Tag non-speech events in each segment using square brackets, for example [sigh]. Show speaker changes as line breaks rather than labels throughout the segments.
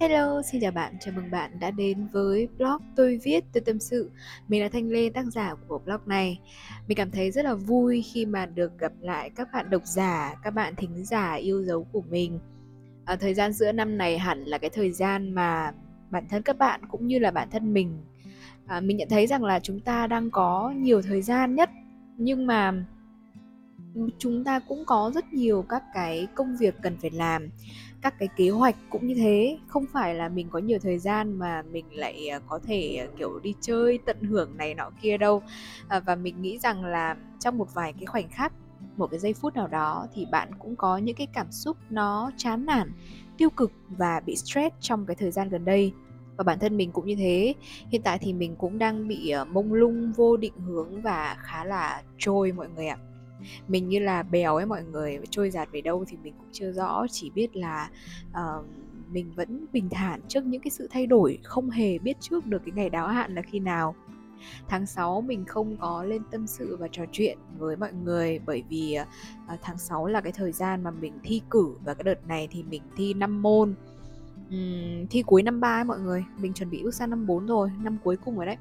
Hello, xin chào bạn, chào mừng bạn đã đến với blog tôi viết tôi tâm sự. Mình là Thanh Lê, tác giả của blog này. Mình cảm thấy rất là vui khi mà được gặp lại các bạn độc giả, các bạn thính giả yêu dấu của mình. À, Thời gian giữa năm này hẳn là cái thời gian mà bản thân các bạn cũng như là bản thân mình. À, Mình nhận thấy rằng là chúng ta đang có nhiều thời gian nhất Nhưng mà chúng ta cũng có rất nhiều các cái công việc cần phải làm các cái kế hoạch cũng như thế. Không phải là mình có nhiều thời gian mà mình lại ờ, có thể ờ, kiểu đi chơi tận hưởng này nọ kia đâu. À, và mình nghĩ rằng là trong một vài cái khoảnh khắc một cái giây phút nào đó thì bạn cũng có những cái cảm xúc nó chán nản tiêu cực và bị stress trong cái thời gian gần đây. Và bản thân mình cũng như thế. Hiện tại thì mình cũng đang bị ờ, mông lung vô định hướng và khá là trôi mọi người ạ mình như là bèo ấy mọi người trôi giạt về đâu thì mình cũng chưa rõ chỉ biết là uh, mình vẫn bình thản trước những cái sự thay đổi không hề biết trước được cái ngày đáo hạn là khi nào. Tháng 6 mình không có lên tâm sự và trò chuyện với mọi người bởi vì uh, tháng 6 là cái thời gian mà mình thi cử và cái đợt này thì mình thi 5 môn. Uhm, thi cuối năm 3 ấy mọi người mình chuẩn bị bước sang năm 4 rồi năm cuối cùng rồi đấy.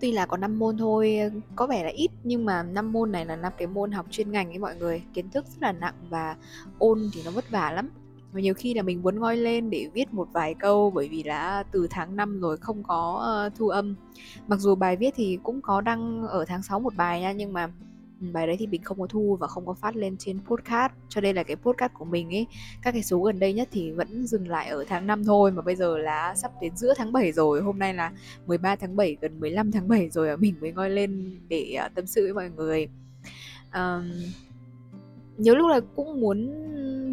Tuy là có 5 môn thôi, có vẻ là ít nhưng mà 5 môn này là năm cái môn học chuyên ngành ấy mọi người, kiến thức rất là nặng và ôn thì nó vất vả lắm. Và nhiều khi là mình muốn ngoi lên để viết một vài câu bởi vì là từ tháng 5 rồi không có uh, thu âm. Mặc dù bài viết thì cũng có đăng ở tháng 6 một bài nha nhưng mà bài đấy thì mình không có thu và không có phát lên trên podcast. Cho nên là cái podcast của mình ấy các cái số gần đây nhất thì vẫn dừng lại ở tháng 5 thôi mà bây giờ là sắp đến giữa tháng 7 rồi. Hôm nay là 13 tháng 7 gần 15 tháng 7 rồi à, mình mới ngồi lên để à, tâm sự với mọi người. Um, nhiều lúc là cũng muốn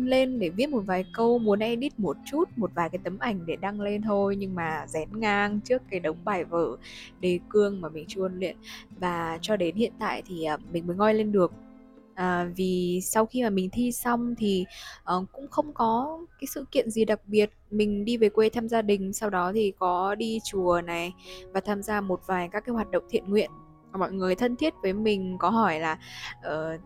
lên để viết một vài câu muốn edit một chút một vài cái tấm ảnh để đăng lên thôi nhưng mà rén ngang trước cái đống bài vở đề cương mà mình chưa luyện. Và cho đến hiện tại thì à, mình mới ngoi lên được. À, vì sau khi mà mình thi xong thì uh, cũng không có cái sự kiện gì đặc biệt. Mình đi về quê thăm gia đình sau đó thì có đi chùa này và tham gia một vài các cái hoạt động thiện nguyện. Mọi người thân thiết với mình có hỏi là uh,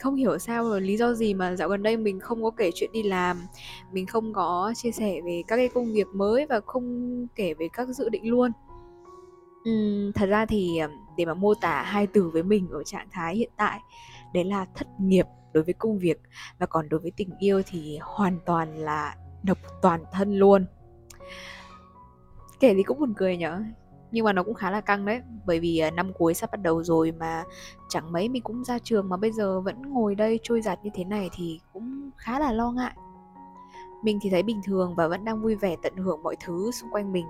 không hiểu sao rồi lý do gì mà dạo gần đây mình không có kể chuyện đi làm. Mình không có chia sẻ về các cái công việc mới và không kể về các dự định luôn. Uhm, thật ra thì ờ, để mà mô tả hai từ với mình ở trạng thái hiện tại đấy là thất nghiệp đối với công việc và còn đối với tình yêu thì hoàn toàn là độc toàn thân luôn. Kể thì cũng buồn cười nhở? Nhưng mà nó cũng khá là căng đấy. Bởi vì à, năm cuối sắp bắt đầu rồi mà chẳng mấy mình cũng ra trường mà bây giờ vẫn ngồi đây trôi giạt như thế này thì cũng khá là lo ngại. Mình thì thấy bình thường và vẫn đang vui vẻ tận hưởng mọi thứ xung quanh mình.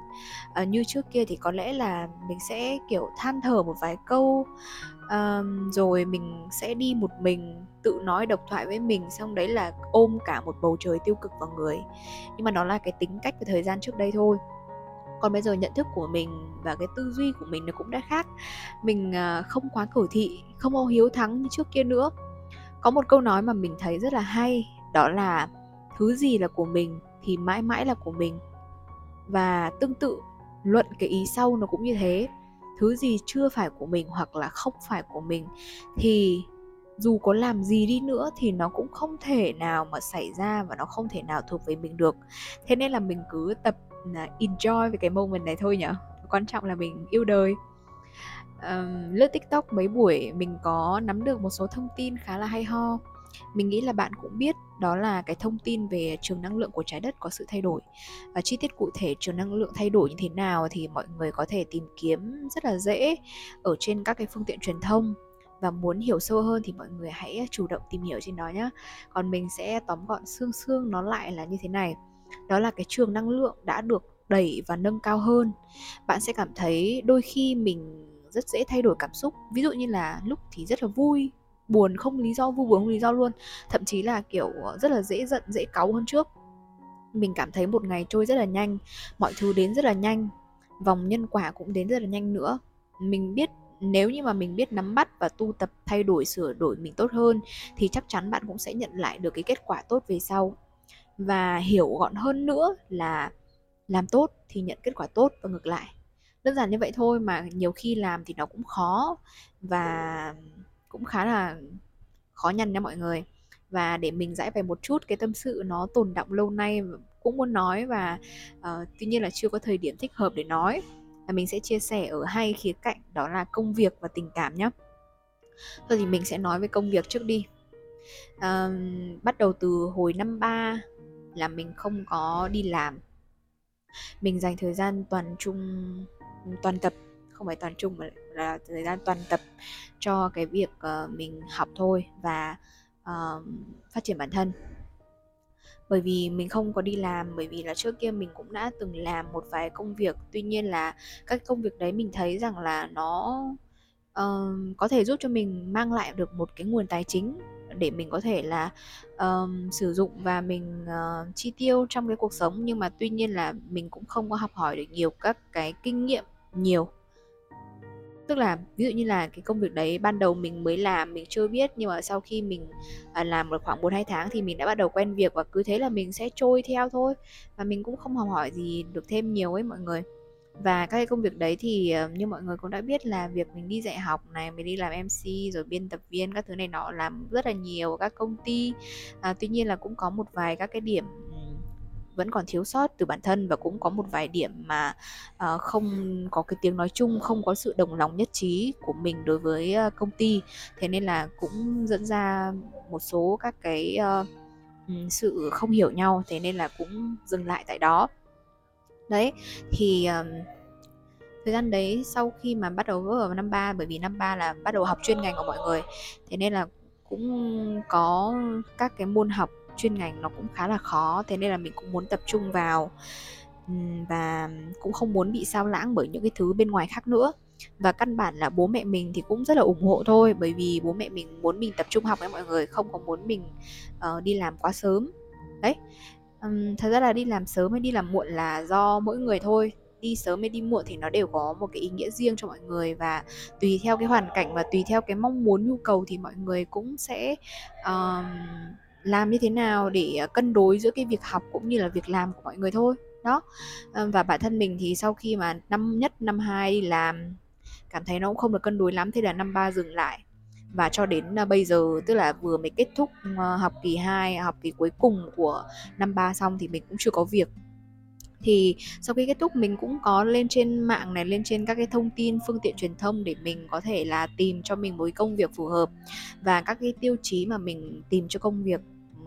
À, như trước kia thì có lẽ là mình sẽ kiểu than thở một vài câu um, rồi mình sẽ đi một mình tự nói độc thoại với mình xong đấy là ôm cả một bầu trời tiêu cực vào người. Nhưng mà nó là cái tính cách của thời gian trước đây thôi còn bây giờ nhận thức của mình và cái tư duy của mình nó cũng đã khác. Mình à, không quá cầu thị, không ô hiếu thắng như trước kia nữa. Có một câu nói mà mình thấy rất là hay, đó là thứ gì là của mình thì mãi mãi là của mình. Và tương tự, luận cái ý sau nó cũng như thế. Thứ gì chưa phải của mình hoặc là không phải của mình thì dù có làm gì đi nữa thì nó cũng không thể nào mà xảy ra và nó không thể nào thuộc về mình được. Thế nên là mình cứ tập enjoy về cái moment này thôi nhở? Quan trọng là mình yêu đời. Um, lướt tiktok mấy buổi mình có nắm được một số thông tin khá là hay ho. Mình nghĩ là bạn cũng biết đó là cái thông tin về trường năng lượng của trái đất có sự thay đổi. Và chi tiết cụ thể trường năng lượng thay đổi như thế nào thì mọi người có thể tìm kiếm rất là dễ ở trên các cái phương tiện truyền thông. Và muốn hiểu sâu hơn thì mọi người hãy chủ động tìm hiểu trên đó nhé còn mình sẽ tóm gọn xương xương nó lại là như thế này đó là cái trường năng lượng đã được đẩy và nâng cao hơn. Bạn sẽ cảm thấy đôi khi mình rất dễ thay đổi cảm xúc. Ví dụ như là lúc thì rất là vui, buồn, không lý do vui buồn không lý do luôn. Thậm chí là, kiểu, rất là dễ giận, dễ cáu hơn trước. Mình cảm thấy một ngày trôi rất là nhanh, mọi thứ đến rất là nhanh, vòng nhân quả cũng đến rất là nhanh nữa. Mình biết, nếu như mà mình biết nắm bắt và tu tập, thay đổi, sửa đổi mình tốt hơn, thì chắc chắn bạn cũng sẽ nhận lại được cái kết quả tốt về sau và hiểu gọn hơn nữa là làm tốt thì nhận kết quả tốt và ngược lại. Đơn giản như vậy thôi mà nhiều khi làm thì nó cũng khó và cũng khá là khó nhằn nha mọi người. Và để mình giải bày một chút cái tâm sự nó tồn động lâu nay cũng muốn nói và uh, tuy nhiên là chưa có thời điểm thích hợp để nói và mình sẽ chia sẻ ở hai khía cạnh đó là công việc và tình cảm nhé thôi thì mình sẽ nói về công việc trước đi. Uh, bắt đầu từ hồi năm ba là mình không có đi làm. Mình dành thời gian toàn trung toàn tập không phải toàn trung mà là thời gian toàn tập cho cái việc uh, mình học thôi và uh, phát triển bản thân. Bởi vì mình không có đi làm bởi vì là trước kia mình cũng đã từng làm một vài công việc. Tuy nhiên là các công việc đấy mình thấy rằng là nó uh, có thể giúp cho mình mang lại được một cái nguồn tài chính để mình có thể là um, sử dụng và mình uh, chi tiêu trong cái cuộc sống. Nhưng mà tuy nhiên là mình cũng không có học hỏi được nhiều các cái kinh nghiệm nhiều. Tức là ví dụ như là cái công việc đấy ban đầu mình mới làm mình chưa biết nhưng mà sau khi mình à, làm được khoảng 1 2 tháng thì mình đã bắt đầu quen việc và cứ thế là mình sẽ trôi theo thôi. Và mình cũng không học hỏi gì được thêm nhiều ấy mọi người và các cái công việc đấy thì ờ, như mọi người cũng đã biết là việc mình đi dạy học này mình đi làm mc rồi biên tập viên các thứ này nọ làm rất là nhiều các công ty. À, tuy nhiên là cũng có một vài các cái điểm vẫn còn thiếu sót từ bản thân và cũng có một vài điểm mà uh, không có cái tiếng nói chung không có sự đồng lòng nhất trí của mình đối với uh, công ty. Thế nên là cũng dẫn ra một số các cái uh, sự không hiểu nhau thế nên là cũng dừng lại tại đó đấy thì um, thời gian đấy sau khi mà bắt đầu vào năm ba bởi vì năm ba là bắt đầu học chuyên ngành của mọi người thế nên là cũng có các cái môn học chuyên ngành nó cũng khá là khó thế nên là mình cũng muốn tập trung vào. Và cũng không muốn bị sao lãng bởi những cái thứ bên ngoài khác nữa. Và căn bản là bố mẹ mình thì cũng rất là ủng hộ thôi bởi vì bố mẹ mình muốn mình tập trung học với mọi người không có muốn mình uh, đi làm quá sớm. Đấy um, thật ra là đi làm sớm hay đi làm muộn là do mỗi người thôi. Đi sớm hay đi muộn thì nó đều có một cái ý nghĩa riêng cho mọi người và tùy theo cái hoàn cảnh và tùy theo cái mong muốn nhu cầu thì mọi người cũng sẽ um, làm như thế nào để à, cân đối giữa cái việc học cũng như là việc làm của mọi người thôi. Đó. Và bản thân mình thì sau khi mà năm nhất năm hai đi làm cảm thấy nó cũng không được cân đối lắm thế là năm ba dừng lại và cho đến à, bây giờ, tức là vừa mới kết thúc ờ, học kỳ 2 à, học kỳ cuối cùng của năm ba xong thì mình cũng chưa có việc. Thì sau khi kết thúc, mình cũng có lên trên mạng này, lên trên các cái thông tin, phương tiện truyền thông để mình có thể là tìm cho mình một cái công việc phù hợp. Và các cái tiêu chí mà mình tìm cho công việc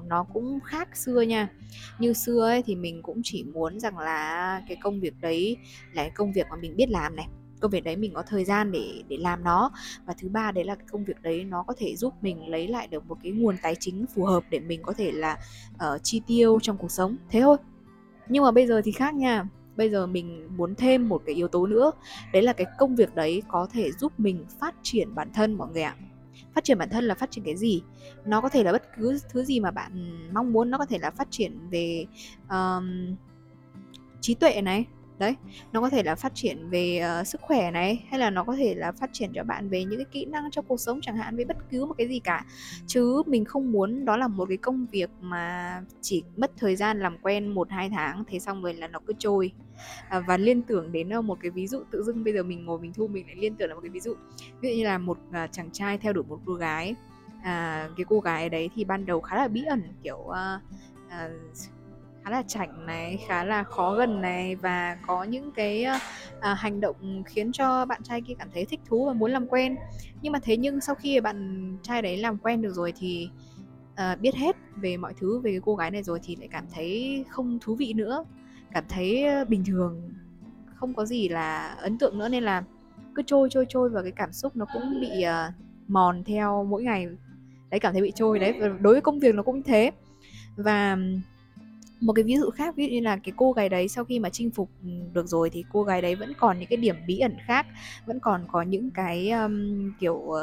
nó cũng khác xưa nha. Như xưa ấy thì mình cũng chỉ muốn rằng là cái công việc đấy là cái công việc mà mình biết làm này công việc đấy mình có thời gian để để làm nó. Và thứ ba đấy là cái công việc đấy nó có thể giúp mình lấy lại được một cái nguồn tài chính phù hợp để mình có thể là uh, chi tiêu trong cuộc sống. Thế thôi. Nhưng mà bây giờ thì khác nha. Bây giờ mình muốn thêm một cái yếu tố nữa. Đấy là cái công việc đấy có thể giúp mình phát triển bản thân mọi người ạ. Phát triển bản thân là phát triển cái gì? Nó có thể là bất cứ thứ gì mà bạn mong muốn nó có thể là phát triển về um, trí tuệ này đấy nó có thể là phát triển về uh, sức khỏe này hay là nó có thể là phát triển cho bạn về những cái kỹ năng trong cuộc sống chẳng hạn về bất cứ một cái gì cả. Chứ mình không muốn đó là một cái công việc mà chỉ mất thời gian làm quen một hai tháng thế xong rồi là nó cứ trôi. À, và liên tưởng đến ờ, một cái ví dụ tự dưng bây giờ mình ngồi mình thu mình lại liên tưởng là một cái ví dụ. Ví dụ như là một uh, chàng trai theo đuổi một cô gái. À, cái cô gái đấy thì ban đầu khá là bí ẩn kiểu uh, uh, khá là chảnh này khá là khó gần này và có những cái à, hành động khiến cho bạn trai kia cảm thấy thích thú và muốn làm quen. Nhưng mà thế nhưng sau khi bạn trai đấy làm quen được rồi thì à, biết hết về mọi thứ về cái cô gái này rồi thì lại cảm thấy không thú vị nữa cảm thấy bình thường không có gì là ấn tượng nữa. Nên là cứ trôi trôi trôi và cái cảm xúc nó cũng bị uh, mòn theo mỗi ngày. Đấy cảm thấy bị trôi đấy đối với công việc nó cũng thế. Và một cái ví dụ khác ví dụ như là cái cô gái đấy sau khi mà chinh phục ừ, được rồi thì cô gái đấy vẫn còn những cái điểm bí ẩn khác vẫn còn có những cái um, kiểu uh,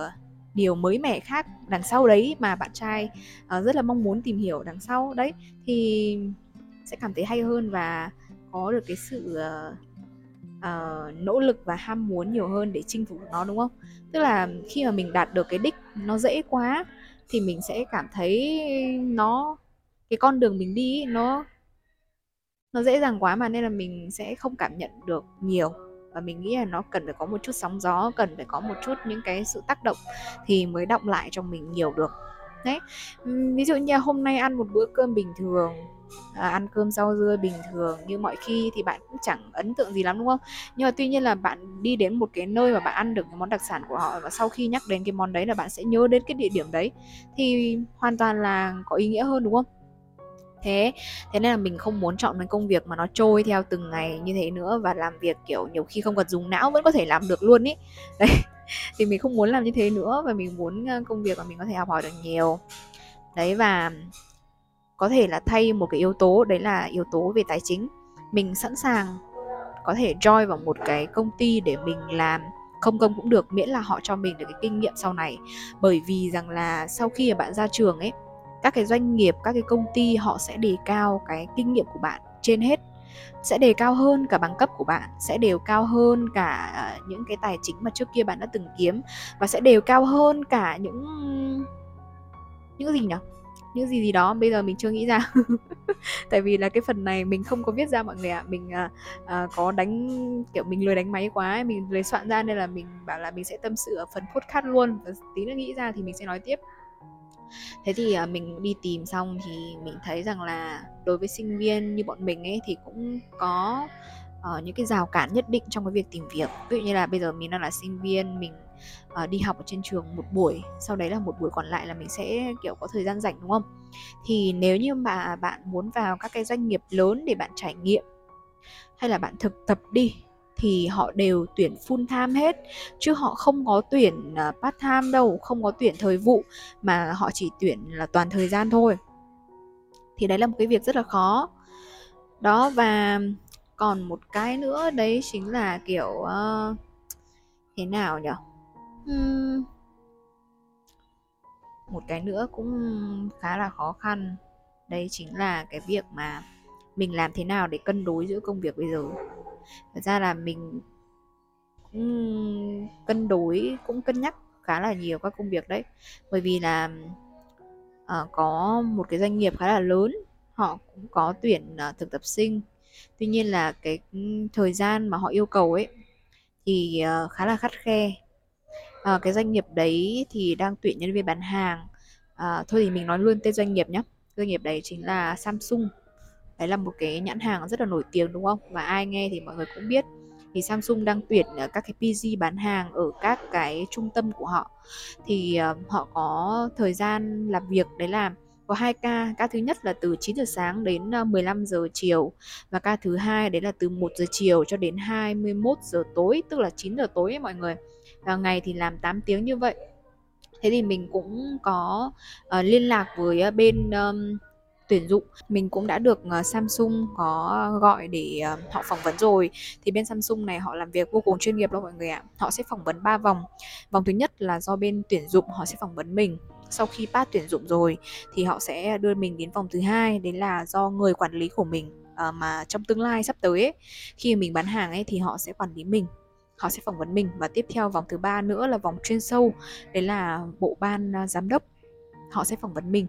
điều mới mẻ khác đằng sau đấy mà bạn trai uh, rất là mong muốn tìm hiểu đằng sau. Đấy thì sẽ cảm thấy hay hơn và có được cái sự uh, uh, nỗ lực và ham muốn nhiều hơn để chinh phục nó đúng không? Tức là khi mà mình đạt được cái đích nó dễ quá thì mình sẽ cảm thấy nó cái con đường mình đi nó nó dễ dàng quá mà nên là mình sẽ không cảm nhận được nhiều. Và mình nghĩ là nó cần phải có một chút sóng gió cần phải có một chút những cái sự tác động thì mới động lại trong mình nhiều được. Đấy. Ví dụ như hôm nay ăn một bữa cơm bình thường à, ăn cơm rau dưa bình thường như mọi khi thì bạn cũng chẳng ấn tượng gì lắm đúng không? Nhưng mà tuy nhiên là bạn đi đến một cái nơi mà bạn ăn được cái món đặc sản của họ và sau khi nhắc đến cái món đấy là bạn sẽ nhớ đến cái địa điểm đấy. Thì hoàn toàn là có ý nghĩa hơn đúng không? Thế. Thế nên là mình không muốn chọn một công việc mà nó trôi theo từng ngày như thế nữa và làm việc, kiểu, nhiều khi không cần dùng não vẫn có thể làm được luôn ý. [laughs] Đấy, thì mình không muốn làm như thế nữa và mình muốn ờ, công việc mà mình có thể học hỏi được nhiều. Đấy, và có thể là thay một cái yếu tố, đấy là yếu tố về tài chính. Mình sẵn sàng có thể join vào một cái công ty để mình làm không công cũng được, miễn là họ cho mình được cái kinh nghiệm sau này. Bởi vì rằng là sau khi bạn ra trường ấy các cái doanh nghiệp các cái công ty họ sẽ đề cao cái kinh nghiệm của bạn trên hết sẽ đề cao hơn cả bằng cấp của bạn sẽ đều cao hơn cả những cái tài chính mà trước kia bạn đã từng kiếm và sẽ đều cao hơn cả những những gì nhỉ? Những gì gì đó bây giờ mình chưa nghĩ ra. [laughs] Tại vì là cái phần này mình không có viết ra mọi người ạ. À. mình à, à, có đánh kiểu mình lười đánh máy quá mình lười soạn ra nên là mình bảo là mình sẽ tâm sự ở phần podcast luôn. Và tí nữa nghĩ ra thì mình sẽ nói tiếp thế thì uh, mình đi tìm xong thì mình thấy rằng là đối với sinh viên như bọn mình ấy thì cũng có uh, những cái rào cản nhất định trong cái việc tìm việc. Ví dụ như là bây giờ mình đang là sinh viên mình uh, đi học ở trên trường một buổi sau đấy là một buổi còn lại là mình sẽ kiểu có thời gian rảnh đúng không? Thì nếu như mà bạn muốn vào các cái doanh nghiệp lớn để bạn trải nghiệm hay là bạn thực tập đi thì họ đều tuyển full time hết. Chứ họ không có tuyển à, part time đâu không có tuyển thời vụ mà họ chỉ tuyển là toàn thời gian thôi. Thì đấy là một cái việc rất là khó. Đó và còn một cái nữa đấy chính là kiểu uh, thế nào nhỉ? Uhm, một cái nữa cũng khá là khó khăn. Đấy chính là cái việc mà mình làm thế nào để cân đối giữa công việc bây giờ thật ra là mình cũng cân đối cũng cân nhắc khá là nhiều các công việc đấy. Bởi vì là uh, có một cái doanh nghiệp khá là lớn họ cũng có tuyển uh, thực tập sinh. Tuy nhiên là cái ừ, thời gian mà họ yêu cầu ấy thì uh, khá là khắt khe. Uh, cái doanh nghiệp đấy thì đang tuyển nhân viên bán hàng. Uh, thôi thì mình nói luôn tên doanh nghiệp nhé doanh nghiệp đấy chính là Samsung đấy là một cái nhãn hàng rất là nổi tiếng đúng không? Và ai nghe thì mọi người cũng biết. Thì Samsung đang tuyển ờ, các cái PG bán hàng ở các cái trung tâm của họ. Thì ờ, họ có thời gian làm việc đấy là có hai ca. Ca thứ nhất là từ 9 giờ sáng đến ờ, 15 giờ chiều. Và ca thứ hai đấy là từ 1 giờ chiều cho đến 21 giờ tối tức là 9 giờ tối ấy, mọi người. Và ngày thì làm 8 tiếng như vậy. Thế thì mình cũng có uh, liên lạc với bên um, tuyển dụng. Mình cũng đã được ờ, Samsung có gọi để ờ, họ phỏng vấn rồi. Thì bên Samsung này họ làm việc vô cùng chuyên nghiệp đó mọi người ạ. Họ sẽ phỏng vấn 3 vòng. Vòng thứ nhất là do bên tuyển dụng họ sẽ phỏng vấn mình. Sau khi pass tuyển dụng rồi thì họ sẽ đưa mình đến vòng thứ hai đấy là do người quản lý của mình uh, mà trong tương lai sắp tới ấy, khi mình bán hàng ấy thì họ sẽ quản lý mình họ sẽ phỏng vấn mình. Và tiếp theo vòng thứ ba nữa là vòng chuyên sâu đấy là bộ ban uh, giám đốc họ sẽ phỏng vấn mình.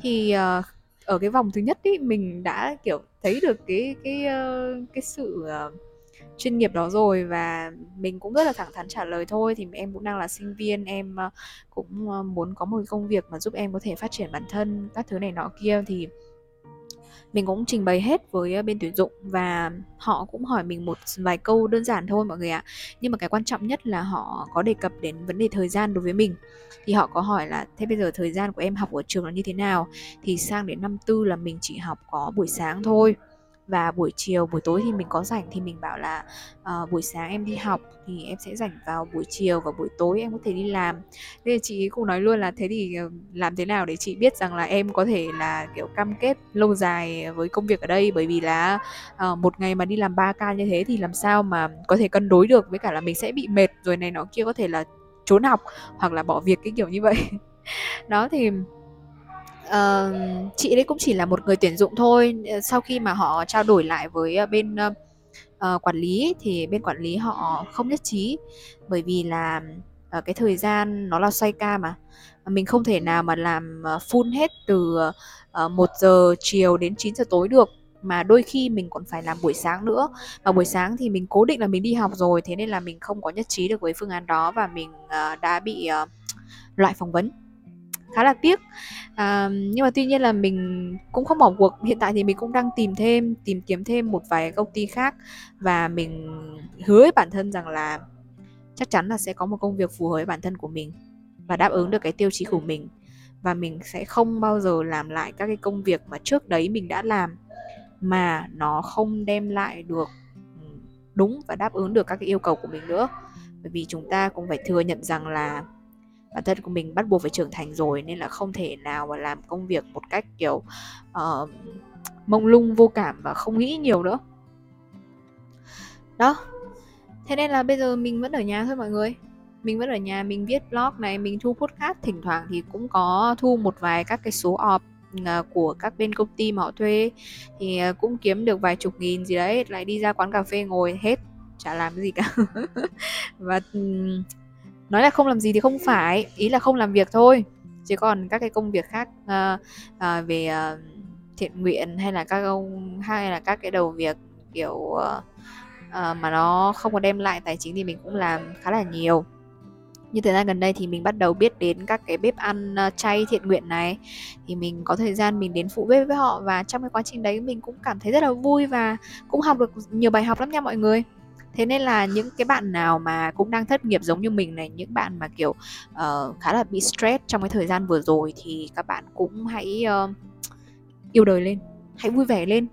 Thì uh, ở cái vòng thứ nhất ý, mình đã, kiểu, thấy được cái cái ờ, cái sự ờ, chuyên nghiệp đó rồi và mình cũng rất là thẳng thắn trả lời thôi. Thì em cũng đang là sinh viên, em ờ, cũng muốn có một công việc mà giúp em có thể phát triển bản thân, các thứ này nọ kia. Thì mình cũng trình bày hết với ờ, bên tuyển dụng và họ cũng hỏi mình một vài câu đơn giản thôi mọi người ạ. Nhưng mà cái quan trọng nhất là họ có đề cập đến vấn đề thời gian đối với mình. Thì họ có hỏi là, thế bây giờ thời gian của em học ở trường là như thế nào? Thì sang đến năm tư là mình chỉ học có buổi sáng thôi và buổi chiều buổi tối thì mình có rảnh thì mình bảo là uh, buổi sáng em đi học thì em sẽ rảnh vào buổi chiều và buổi tối em có thể đi làm. Nên chị cũng nói luôn là thế thì ờ, làm thế nào để chị biết rằng là em có thể là kiểu cam kết lâu dài với công việc ở đây? Bởi vì là uh, một ngày mà đi làm 3 ca như thế thì làm sao mà có thể cân đối được? Với cả là mình sẽ bị mệt rồi này nó kia có thể là trốn học hoặc là bỏ việc cái kiểu như vậy. [laughs] Đó thì uh, chị đấy cũng chỉ là một người tuyển dụng thôi. Ờ, sau khi mà họ trao đổi lại với ờ, bên uh, quản lý thì bên quản lý họ không nhất trí. Bởi vì là uh, cái thời gian nó là xoay ca mà. Mình không thể nào mà làm full hết từ uh, 1 giờ chiều đến 9 giờ tối được. Mà đôi khi mình còn phải làm buổi sáng nữa. Và buổi sáng thì mình cố định là mình đi học rồi thế nên là mình không có nhất trí được với phương án đó và mình uh, đã bị uh, loại phỏng vấn khá là tiếc. À, nhưng mà tuy nhiên là mình cũng không bỏ cuộc. Hiện tại thì mình cũng đang tìm thêm tìm kiếm thêm một vài công ty khác và mình hứa với bản thân rằng là chắc chắn là sẽ có một công việc phù hợp với bản thân của mình và đáp ứng được cái tiêu chí của mình. Và mình sẽ không bao giờ làm lại các cái công việc mà trước đấy mình đã làm mà nó không đem lại được đúng và đáp ứng được các cái yêu cầu của mình nữa. Bởi vì chúng ta cũng phải thừa nhận rằng là bản thân của mình bắt buộc phải trưởng thành rồi nên là không thể nào mà làm công việc một cách kiểu uh, mông lung vô cảm và không nghĩ nhiều nữa. Đó. Thế nên là bây giờ mình vẫn ở nhà thôi mọi người. Mình vẫn ở nhà mình viết blog này mình thu podcast. Thỉnh thoảng thì cũng có thu một vài các cái số ọp ờ, của các bên công ty mà họ thuê. Thì ờ, cũng kiếm được vài chục nghìn gì đấy lại đi ra quán cà phê ngồi hết chả làm cái gì cả. [laughs] Và nói là không làm gì thì không phải ý là không làm việc thôi. Chứ còn các cái công việc khác uh, uh, về uh, thiện nguyện hay là các ông hay là các cái đầu việc kiểu uh, uh, mà nó không có đem lại tài chính thì mình cũng làm khá là nhiều. Như thời gian gần đây thì mình bắt đầu biết đến các cái bếp ăn chay thiện nguyện này. Thì mình có thời gian mình đến phụ bếp với họ và trong cái quá trình đấy mình cũng cảm thấy rất là vui và cũng học được nhiều bài học lắm nha mọi người thế nên là những cái bạn nào mà cũng đang thất nghiệp giống như mình này những bạn mà kiểu uh, khá là bị stress trong cái thời gian vừa rồi thì các bạn cũng hãy uh, yêu đời lên hãy vui vẻ lên.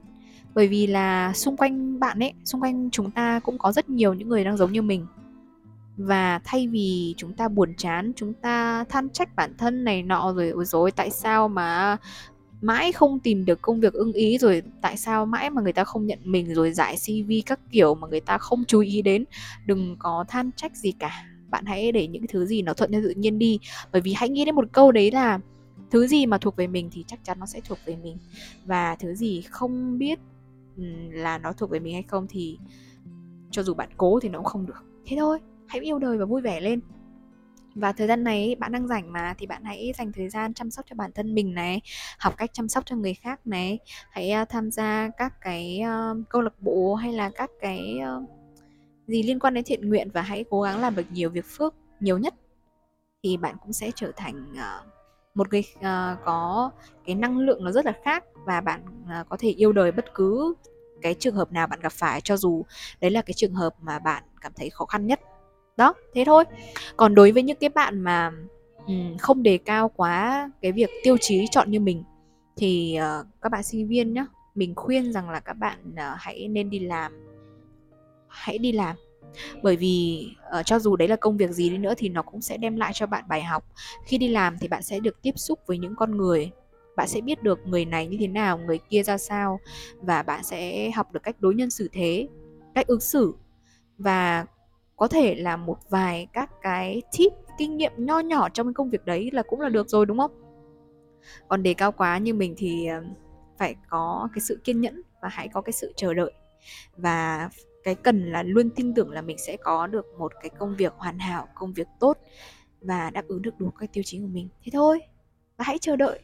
Bởi vì là xung quanh bạn ấy xung quanh chúng ta cũng có rất nhiều những người đang giống như mình. Và thay vì chúng ta buồn chán chúng ta than trách bản thân này nọ rồi ôi dối tại sao mà mãi không tìm được công việc ưng ý rồi tại sao mãi mà người ta không nhận mình rồi giải CV các kiểu mà người ta không chú ý đến? Đừng có than trách gì cả. Bạn hãy để những thứ gì nó thuận theo tự nhiên đi. Bởi vì hãy nghĩ đến một câu đấy là thứ gì mà thuộc về mình thì chắc chắn nó sẽ thuộc về mình. Và thứ gì không biết là nó thuộc về mình hay không thì cho dù bạn cố thì nó cũng không được. Thế thôi, hãy yêu đời và vui vẻ lên và thời gian này bạn đang rảnh mà thì bạn hãy dành thời gian chăm sóc cho bản thân mình này học cách chăm sóc cho người khác này. Hãy uh, tham gia các cái uh, câu lạc bộ hay là các cái uh, gì liên quan đến thiện nguyện và hãy cố gắng làm được nhiều việc phước nhiều nhất thì bạn cũng sẽ trở thành uh, một người uh, có cái năng lượng nó rất là khác và bạn uh, có thể yêu đời bất cứ cái trường hợp nào bạn gặp phải cho dù đấy là cái trường hợp mà bạn cảm thấy khó khăn nhất đó thế thôi. Còn đối với những cái bạn mà um, không đề cao quá cái việc tiêu chí chọn như mình thì uh, các bạn sinh viên nhá mình khuyên rằng là các bạn uh, hãy nên đi làm. Hãy đi làm. Bởi vì uh, cho dù đấy là công việc gì đi nữa thì nó cũng sẽ đem lại cho bạn bài học. Khi đi làm thì bạn sẽ được tiếp xúc với những con người. Bạn sẽ biết được người này như thế nào người kia ra sao và bạn sẽ học được cách đối nhân xử thế cách ứng xử. Và có thể là một vài các cái tip kinh nghiệm nho nhỏ trong cái công việc đấy là cũng là được rồi đúng không? Còn đề cao quá như mình thì ờ, phải có cái sự kiên nhẫn và hãy có cái sự chờ đợi. Và cái cần là luôn tin tưởng là mình sẽ có được một cái công việc hoàn hảo công việc tốt và đáp ứng được đủ các tiêu chí của mình. Thế thôi và hãy chờ đợi.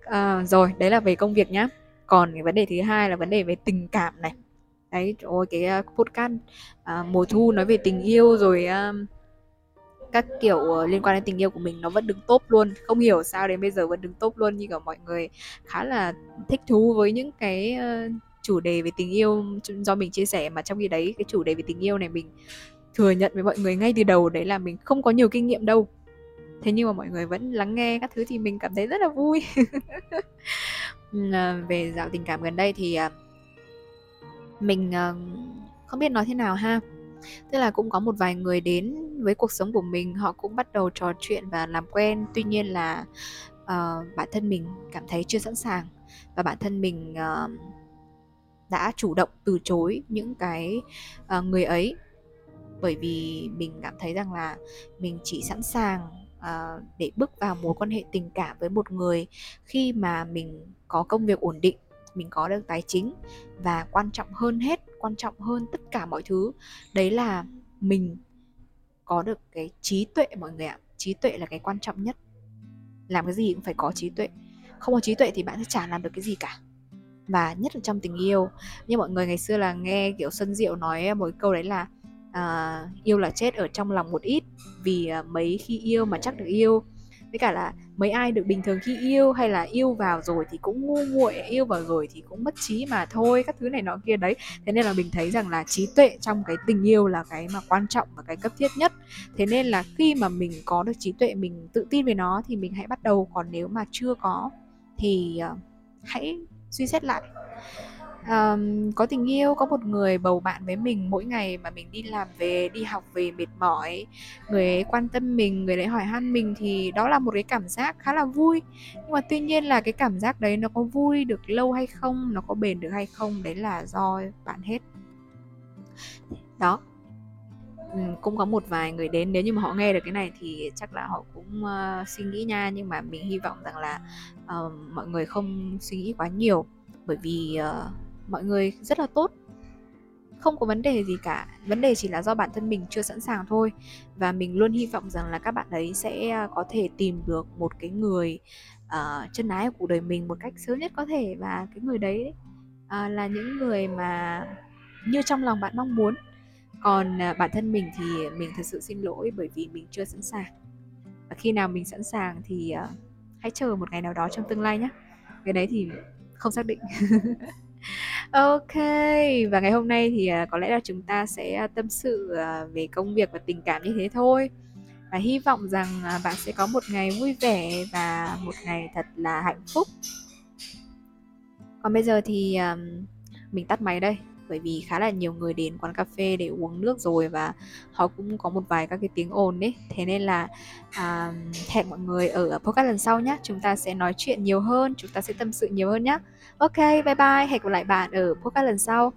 À, rồi đấy là về công việc nhá. Còn cái vấn đề thứ hai là vấn đề về tình cảm này đấy ôi cái uh, podcast uh, mùa thu nói về tình yêu rồi uh, các kiểu uh, liên quan đến tình yêu của mình nó vẫn đứng top luôn. Không hiểu sao đến bây giờ vẫn đứng top luôn như cả mọi người khá là thích thú với những cái uh, chủ đề về tình yêu do mình chia sẻ. Mà trong khi đấy cái chủ đề về tình yêu này mình thừa nhận với mọi người ngay từ đầu đấy là mình không có nhiều kinh nghiệm đâu. Thế nhưng mà mọi người vẫn lắng nghe các thứ thì mình cảm thấy rất là vui. [laughs] Về dạo tình cảm gần đây thì uh, mình uh, không biết nói thế nào ha. Tức là cũng có một vài người đến với cuộc sống của mình họ cũng bắt đầu trò chuyện và làm quen. Tuy nhiên là uh, bản thân mình cảm thấy chưa sẵn sàng và bản thân mình uh, đã chủ động từ chối những cái uh, người ấy. Bởi vì mình cảm thấy rằng là mình chỉ sẵn sàng uh, để bước vào mối quan hệ tình cảm với một người khi mà mình có công việc ổn định mình có được tài chính. Và quan trọng hơn hết quan trọng hơn tất cả mọi thứ đấy là mình có được cái trí tuệ mọi người ạ. Trí tuệ là cái quan trọng nhất. Làm cái gì cũng phải có trí tuệ. Không có trí tuệ thì bạn sẽ chả làm được cái gì cả. Và nhất là trong tình yêu. Như mọi người ngày xưa là nghe kiểu xuân diệu nói một câu đấy là uh, yêu là chết ở trong lòng một ít vì uh, mấy khi yêu mà chắc được yêu với cả là mấy ai được bình thường khi yêu hay là yêu vào rồi thì cũng ngu muội yêu vào rồi thì cũng mất trí mà thôi các thứ này nọ kia đấy. Thế nên là mình thấy rằng là trí tuệ trong cái tình yêu là cái mà quan trọng và cái cấp thiết nhất. Thế nên là khi mà mình có được trí tuệ mình tự tin về nó thì mình hãy bắt đầu. Còn nếu mà chưa có thì uh, hãy suy xét lại um, có tình yêu có một người bầu bạn với mình mỗi ngày mà mình đi làm về đi học về mệt mỏi. Người ấy quan tâm mình người ấy hỏi han mình thì đó là một cái cảm giác khá là vui. Nhưng mà tuy nhiên là cái cảm giác đấy nó có vui được lâu hay không nó có bền được hay không đấy là do bạn hết. Đó. Cũng có một vài người đến nếu như mà họ nghe được cái này thì chắc là họ cũng uh, suy nghĩ nha. Nhưng mà mình hy vọng rằng là uh, mọi người không suy nghĩ quá nhiều. Bởi vì uh, mọi người rất là tốt. Không có vấn đề gì cả vấn đề chỉ là do bản thân mình chưa sẵn sàng thôi. Và mình luôn hy vọng rằng là các bạn ấy sẽ à, có thể tìm được một cái người uh, chân ái của cuộc đời mình một cách sớm nhất có thể. Và cái người đấy uh, là những người mà như trong lòng bạn mong muốn. Còn uh, bản thân mình thì mình thật sự xin lỗi bởi vì mình chưa sẵn sàng. Và khi nào mình sẵn sàng thì uh, hãy chờ một ngày nào đó trong tương lai nhé. Cái đấy thì không xác định. [laughs] Ok, và ngày hôm nay thì à, có lẽ là chúng ta sẽ à, tâm sự à, về công việc và tình cảm như thế thôi. Và hy vọng rằng bạn sẽ có một ngày vui vẻ và một ngày thật là hạnh phúc. Còn bây giờ thì mình tắt máy đây bởi vì khá là nhiều người đến quán cà phê để uống nước rồi và họ cũng có một vài các cái tiếng ồn đấy thế nên là à, hẹn mọi người ở podcast lần sau nhé chúng ta sẽ nói chuyện nhiều hơn chúng ta sẽ tâm sự nhiều hơn nhé ok bye bye. Hẹn gặp lại bạn ở podcast lần sau.